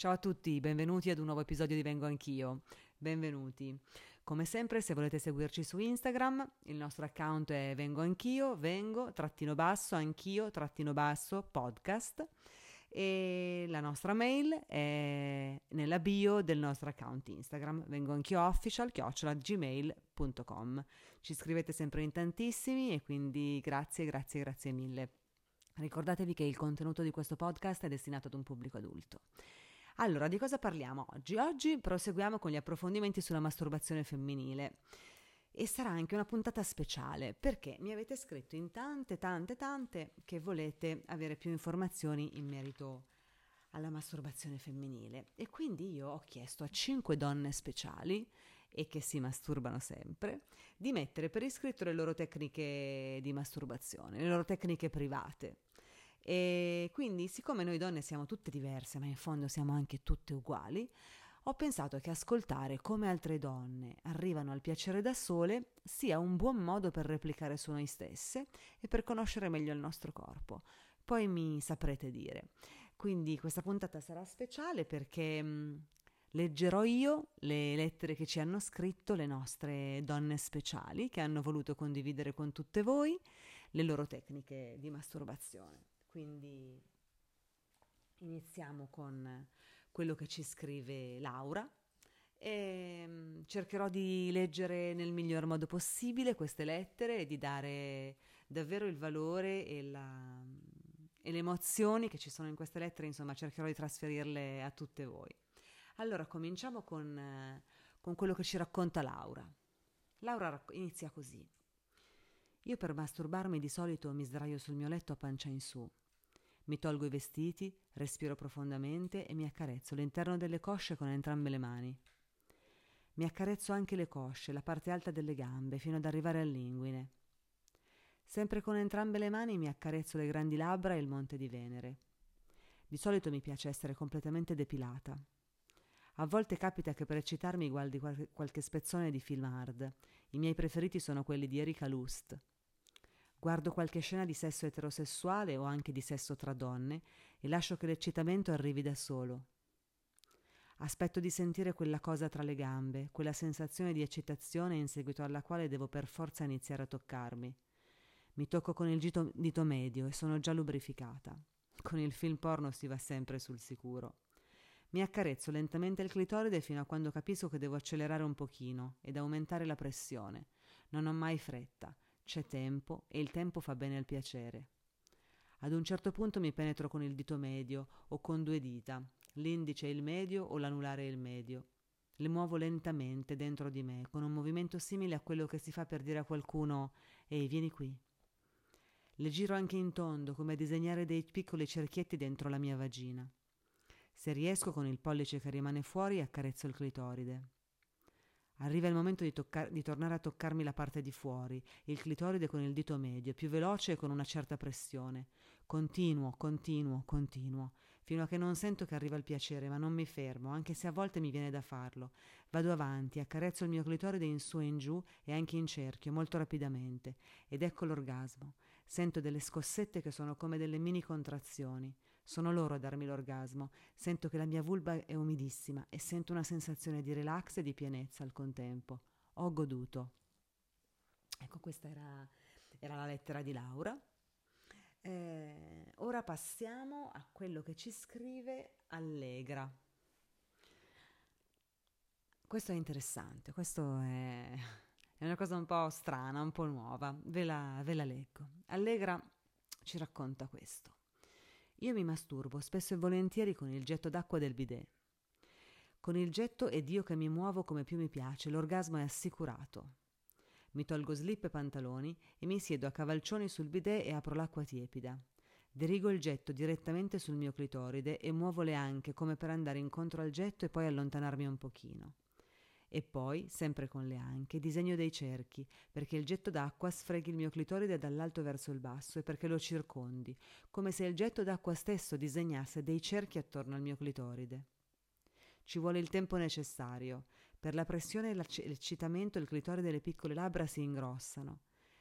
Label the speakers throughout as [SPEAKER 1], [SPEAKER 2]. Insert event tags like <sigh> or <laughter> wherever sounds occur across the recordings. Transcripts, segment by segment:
[SPEAKER 1] Ciao a tutti, benvenuti ad un nuovo episodio di Vengo Anch'io. Benvenuti. Come sempre, se volete seguirci su Instagram, il nostro account è Vengo Anch'io, Vengo, trattino basso, Anch'io, trattino basso, podcast. E la nostra mail è nella bio del nostro account Instagram, vengo anch'io official, chiocciola gmail.com. Ci scrivete sempre in tantissimi e quindi grazie, grazie, grazie mille. Ricordatevi che il contenuto di questo podcast è destinato ad un pubblico adulto. Allora, di cosa parliamo oggi? Oggi proseguiamo con gli approfondimenti sulla masturbazione femminile. E sarà anche una puntata speciale perché mi avete scritto in tante, tante, tante che volete avere più informazioni in merito alla masturbazione femminile. E quindi io ho chiesto a cinque donne speciali e che si masturbano sempre, di mettere per iscritto le loro tecniche di masturbazione, le loro tecniche private. E quindi, siccome noi donne siamo tutte diverse, ma in fondo siamo anche tutte uguali, ho pensato che ascoltare come altre donne arrivano al piacere da sole sia un buon modo per replicare su noi stesse e per conoscere meglio il nostro corpo. Poi mi saprete dire. Quindi questa puntata sarà speciale perché mh, leggerò io le lettere che ci hanno scritto le nostre donne speciali che hanno voluto condividere con tutte voi le loro tecniche di masturbazione. Quindi iniziamo con quello che ci scrive Laura e mm, cercherò di leggere nel miglior modo possibile queste lettere e di dare davvero il valore e, la, e le emozioni che ci sono in queste lettere, insomma cercherò di trasferirle a tutte voi. Allora cominciamo con, con quello che ci racconta Laura. Laura inizia così. Io per masturbarmi di solito mi sdraio sul mio letto a pancia in su. Mi tolgo i vestiti, respiro profondamente e mi accarezzo l'interno delle cosce con entrambe le mani. Mi accarezzo anche le cosce, la parte alta delle gambe, fino ad arrivare all'inguine. Sempre con entrambe le mani mi accarezzo le grandi labbra e il monte di Venere. Di solito mi piace essere completamente depilata. A volte capita che per eccitarmi guardi qualche, spezzone di film hard. I miei preferiti sono quelli di Erika Lust. Guardo qualche scena di sesso eterosessuale o anche di sesso tra donne e lascio che l'eccitamento arrivi da solo. Aspetto di sentire quella cosa tra le gambe, quella sensazione di eccitazione in seguito alla quale devo per forza iniziare a toccarmi. Mi tocco con il dito, dito medio e sono già lubrificata. Con il film porno si va sempre sul sicuro. Mi accarezzo lentamente il clitoride fino a quando capisco che devo accelerare un pochino ed aumentare la pressione. Non ho mai fretta. C'è tempo e il tempo fa bene al piacere. Ad un certo punto mi penetro con il dito medio o con due dita, l'indice e il medio o l'anulare e il medio. Le muovo lentamente dentro di me, con un movimento simile a quello che si fa per dire a qualcuno Ehi, vieni qui. Le giro anche in tondo, come a disegnare dei piccoli cerchietti dentro la mia vagina. Se riesco, con il pollice che rimane fuori, accarezzo il clitoride. Arriva il momento di, toccar- di, tornare a toccarmi la parte di fuori, il clitoride con il dito medio, più veloce e con una certa pressione. Continuo, continuo, continuo, fino a che non sento che arriva il piacere, ma non mi fermo, anche se a volte mi viene da farlo. Vado avanti, accarezzo il mio clitoride in su e in giù e anche in cerchio, molto rapidamente, ed ecco l'orgasmo. Sento delle scossette che sono come delle mini contrazioni. Sono loro a darmi l'orgasmo. Sento che la mia vulva è umidissima e sento una sensazione di relax e di pienezza al contempo. Ho goduto. Ecco, questa era, era la lettera di Laura. Eh, ora passiamo a quello che ci scrive Allegra. Questo è interessante, questo è, è una cosa un po' strana, un po' nuova. Ve la, ve la leggo. Allegra ci racconta questo. Io mi masturbo spesso e volentieri con il getto d'acqua del bidet. Con il getto ed io che mi muovo come più mi piace, l'orgasmo è assicurato. Mi tolgo slip e pantaloni e mi siedo a cavalcioni sul bidet e apro l'acqua tiepida. Dirigo il getto direttamente sul mio clitoride e muovo le anche come per andare incontro al getto e poi allontanarmi un pochino. E poi, sempre con le anche, disegno dei cerchi, perché il getto d'acqua sfreghi il mio clitoride dall'alto verso il basso e perché lo circondi, come se il getto d'acqua stesso disegnasse dei cerchi attorno al mio clitoride. Ci vuole il tempo necessario. Per la pressione e l'eccitamento il clitoride e le piccole labbra si ingrossano,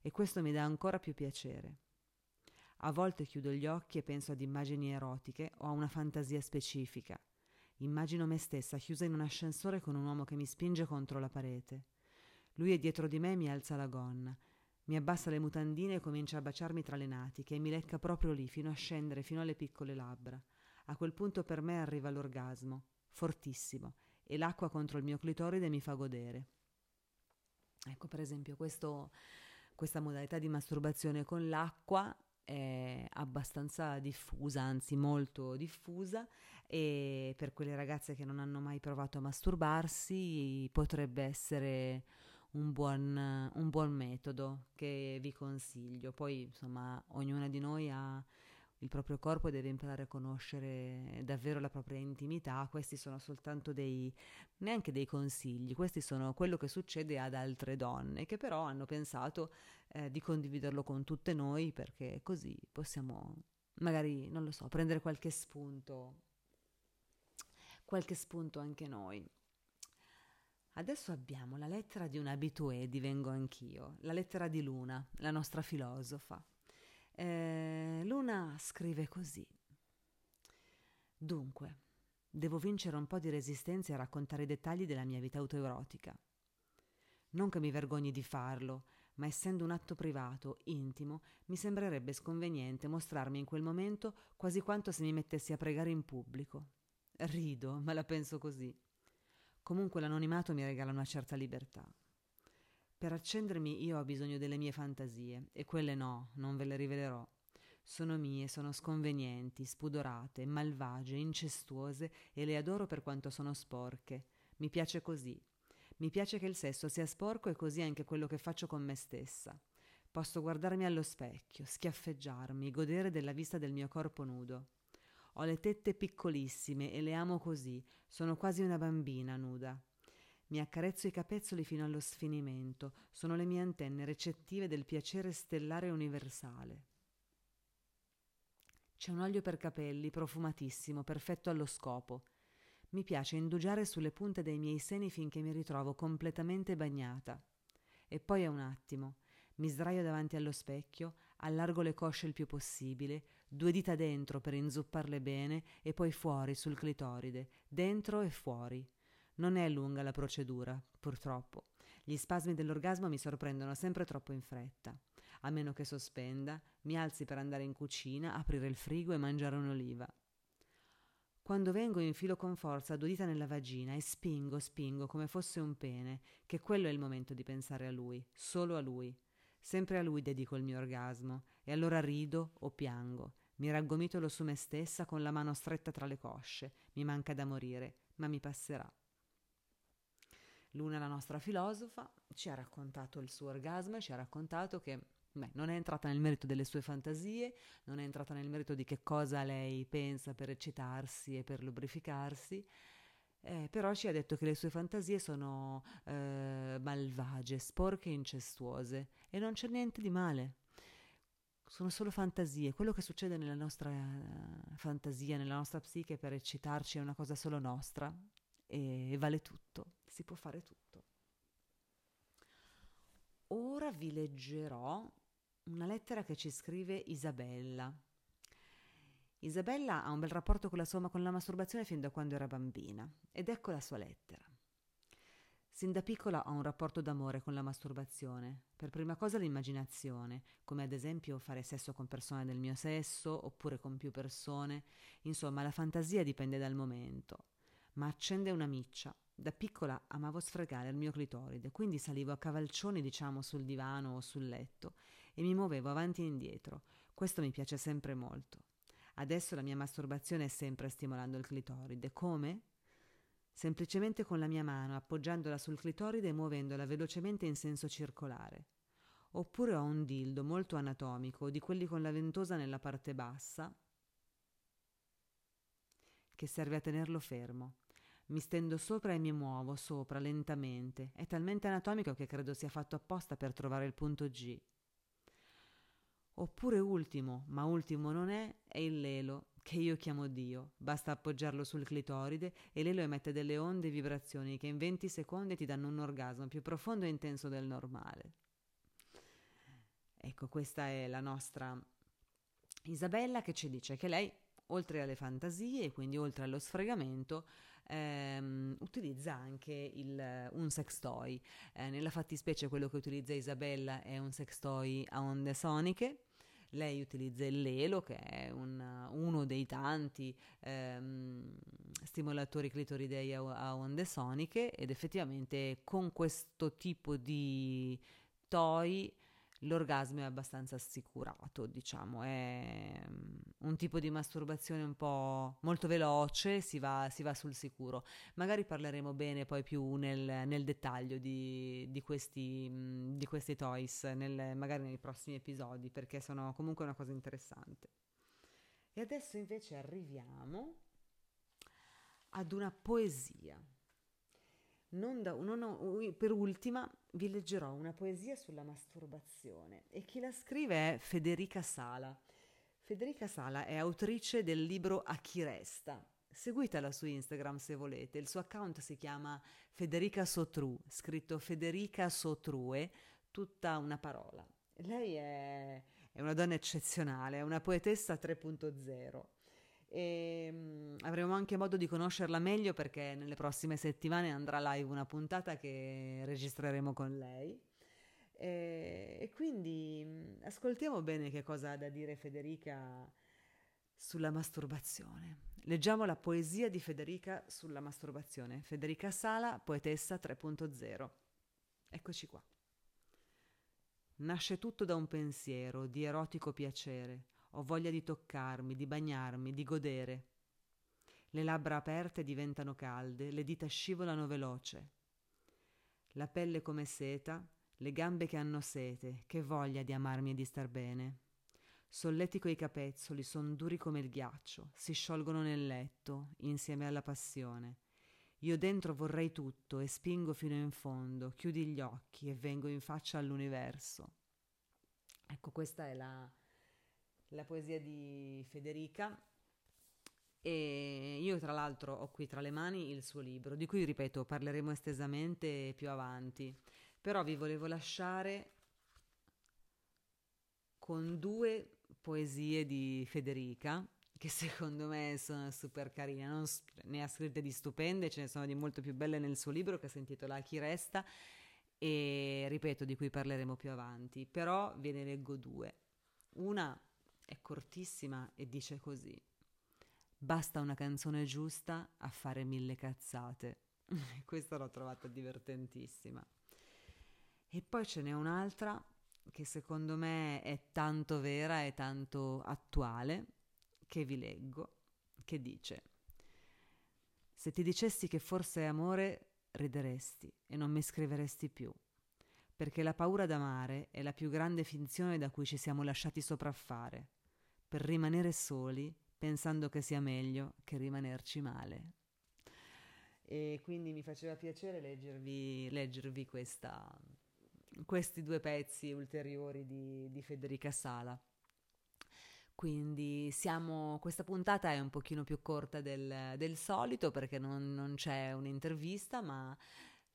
[SPEAKER 1] e questo mi dà ancora più piacere. A volte chiudo gli occhi e penso ad immagini erotiche o a una fantasia specifica. Immagino me stessa chiusa in un ascensore con un uomo che mi spinge contro la parete. Lui è dietro di me e mi alza la gonna. Mi abbassa le mutandine e comincia a baciarmi tra le natiche e mi lecca proprio lì, fino a scendere, fino alle piccole labbra. A quel punto per me arriva l'orgasmo, fortissimo, e l'acqua contro il mio clitoride mi fa godere. Ecco, per esempio, questo, questa modalità di masturbazione con l'acqua è abbastanza diffusa, anzi molto diffusa, e per quelle ragazze che non hanno mai provato a masturbarsi potrebbe essere un buon, un buon metodo che vi consiglio. Poi, insomma, ognuna di noi ha il proprio corpo deve imparare a conoscere davvero la propria intimità. Questi sono soltanto dei, neanche dei consigli, questi sono quello che succede ad altre donne che però hanno pensato eh, di condividerlo con tutte noi perché così possiamo magari, non lo so, prendere qualche spunto, qualche spunto anche noi. Adesso abbiamo la lettera di un abitué, divengo anch'io, la lettera di Luna, la nostra filosofa. Eh, Luna scrive così. Dunque, devo vincere un po' di resistenza e raccontare i dettagli della mia vita autoerotica. Non che mi vergogni di farlo, ma essendo un atto privato, intimo, mi sembrerebbe sconveniente mostrarmi in quel momento quasi quanto se mi mettessi a pregare in pubblico. Rido, ma la penso così. Comunque l'anonimato mi regala una certa libertà. Per accendermi io ho bisogno delle mie fantasie, e quelle no, non ve le rivelerò. Sono mie, sono sconvenienti, spudorate, malvagie, incestuose e le adoro per quanto sono sporche. Mi piace così. Mi piace che il sesso sia sporco e così anche quello che faccio con me stessa. Posso guardarmi allo specchio, schiaffeggiarmi, godere della vista del mio corpo nudo. Ho le tette piccolissime e le amo così, sono quasi una bambina nuda. Mi accarezzo i capezzoli fino allo sfinimento, sono le mie antenne recettive del piacere stellare universale. C'è un olio per capelli profumatissimo, perfetto allo scopo. Mi piace indugiare sulle punte dei miei seni finché mi ritrovo completamente bagnata. E poi a un attimo, mi sdraio davanti allo specchio, allargo le cosce il più possibile, due dita dentro per inzupparle bene e poi fuori sul clitoride, dentro e fuori. Non è lunga la procedura, purtroppo. Gli spasmi dell'orgasmo mi sorprendono sempre troppo in fretta. A meno che sospenda, mi alzi per andare in cucina, aprire il frigo e mangiare un'oliva. Quando vengo infilo con forza due dita nella vagina e spingo, spingo come fosse un pene, che quello è il momento di pensare a lui, solo a lui. Sempre a lui dedico il mio orgasmo, e allora rido o piango. Mi raggomitolo su me stessa con la mano stretta tra le cosce. Mi manca da morire, ma mi passerà. Luna, la nostra filosofa, ci ha raccontato il suo orgasmo e ci ha raccontato che beh, non è entrata nel merito delle sue fantasie, non è entrata nel merito di che cosa lei pensa per eccitarsi e per lubrificarsi, eh, però ci ha detto che le sue fantasie sono eh, malvagie, sporche e incestuose e non c'è niente di male. Sono solo fantasie. Quello che succede nella nostra uh, fantasia, nella nostra psiche per eccitarci è una cosa solo nostra e vale tutto, si può fare tutto. Ora vi leggerò una lettera che ci scrive Isabella. Isabella ha un bel rapporto con la, sua, con la masturbazione fin da quando era bambina ed ecco la sua lettera. Sin da piccola ho un rapporto d'amore con la masturbazione. Per prima cosa l'immaginazione, come ad esempio fare sesso con persone del mio sesso oppure con più persone. Insomma, la fantasia dipende dal momento ma accende una miccia. Da piccola amavo sfregare il mio clitoride, quindi salivo a cavalcioni, diciamo, sul divano o sul letto e mi muovevo avanti e indietro. Questo mi piace sempre molto. Adesso la mia masturbazione è sempre stimolando il clitoride. Come? Semplicemente con la mia mano, appoggiandola sul clitoride e muovendola velocemente in senso circolare. Oppure ho un dildo molto anatomico, di quelli con la ventosa nella parte bassa, che serve a tenerlo fermo. Mi stendo sopra e mi muovo sopra lentamente. È talmente anatomico che credo sia fatto apposta per trovare il punto G. Oppure ultimo, ma ultimo non è, è il lelo, che io chiamo Dio. Basta appoggiarlo sul clitoride e lelo emette delle onde e vibrazioni che in 20 secondi ti danno un orgasmo più profondo e intenso del normale. Ecco, questa è la nostra Isabella che ci dice che lei oltre alle fantasie, quindi oltre allo sfregamento, ehm, utilizza anche il, un sex toy. Eh, nella fattispecie quello che utilizza Isabella è un sex toy a onde soniche. Lei utilizza il Lelo, che è un, uno dei tanti ehm, stimolatori clitoridei a, a onde soniche ed effettivamente con questo tipo di toy l'orgasmo è abbastanza assicurato, diciamo, è mm, un tipo di masturbazione un po' molto veloce, si va, si va sul sicuro. Magari parleremo bene poi più nel, nel dettaglio di, di, questi, mm, di, questi, toys, nel, magari nei prossimi episodi, perché sono comunque una cosa interessante. E adesso invece arriviamo ad una poesia. Da, non, per ultima vi leggerò una poesia sulla masturbazione e chi la scrive è Federica Sala. Federica Sala è autrice del libro A chi resta. Seguitela su Instagram se volete, il suo account si chiama Federica Sotru, scritto Federica Sotrue, tutta una parola. Lei è, è una donna eccezionale, è una poetessa 3.0 e um, avremo anche modo di conoscerla meglio perché nelle prossime settimane andrà live una puntata che registreremo con lei. E, e quindi um, ascoltiamo bene che cosa ha da dire Federica sulla masturbazione. Leggiamo la poesia di Federica sulla masturbazione. Federica Sala, poetessa 3.0. Eccoci qua. Nasce tutto da un pensiero di erotico piacere ho voglia di toccarmi, di bagnarmi, di godere. Le labbra aperte diventano calde, le dita scivolano veloce. La pelle come seta, le gambe che hanno sete, che voglia di amarmi e di star bene. Solletico i capezzoli, son duri come il ghiaccio, si sciolgono nel letto, insieme alla passione. Io dentro vorrei tutto e spingo fino in fondo, chiudi gli occhi e vengo in faccia all'universo. Ecco, questa è la, la poesia di Federica. E io tra l'altro ho qui tra le mani il suo libro, di cui ripeto parleremo estesamente più avanti, però vi volevo lasciare con due poesie di Federica che secondo me sono super carine, non, ne ha scritte di stupende, ce ne sono di molto più belle nel suo libro che si intitola chi resta? E ripeto di cui parleremo più avanti, però ve ne leggo due. Una è cortissima e dice così. Basta una canzone giusta a fare mille cazzate. <laughs> Questa l'ho trovata divertentissima. E poi ce n'è un'altra che secondo me è tanto vera e tanto attuale, che vi leggo, che dice Se ti dicessi che forse è amore, rideresti e non mi scriveresti più, perché la paura d'amare è la più grande finzione da cui ci siamo lasciati sopraffare per rimanere soli pensando che sia meglio che rimanerci male. E quindi mi faceva piacere leggervi, leggervi questa, questi due pezzi ulteriori di, di Federica Sala. Quindi siamo, questa puntata è un pochino più corta del, del solito perché non, non, c'è un'intervista, ma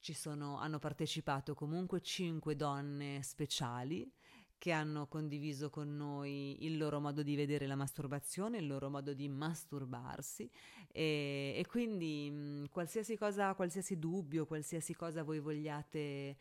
[SPEAKER 1] sono, hanno partecipato comunque cinque donne speciali che hanno condiviso con noi il loro modo di vedere la masturbazione, il loro modo di masturbarsi. E, e quindi mh, qualsiasi cosa, qualsiasi dubbio, qualsiasi cosa voi vogliate eh,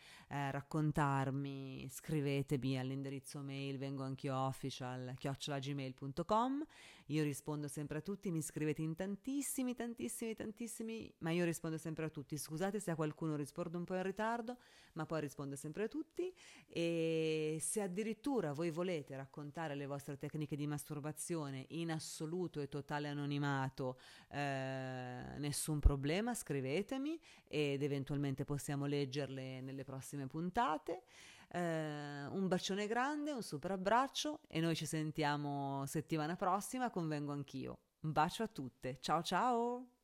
[SPEAKER 1] raccontarmi, scrivetemi all'indirizzo mail vengo anch'io official chiocciolagmail.com io rispondo sempre a tutti, mi scrivete in tantissimi, tantissimi, tantissimi, ma io rispondo sempre a tutti. Scusate se a qualcuno rispondo un po' in ritardo, ma poi rispondo sempre a tutti. E se addirittura voi volete raccontare le vostre tecniche di masturbazione in assoluto e totale anonimato, eh, nessun problema, scrivetemi ed eventualmente possiamo leggerle nelle prossime puntate. Eh, un bacione grande, un super abbraccio e noi ci sentiamo settimana prossima con Vengo Anch'io. Un bacio a tutte, ciao ciao!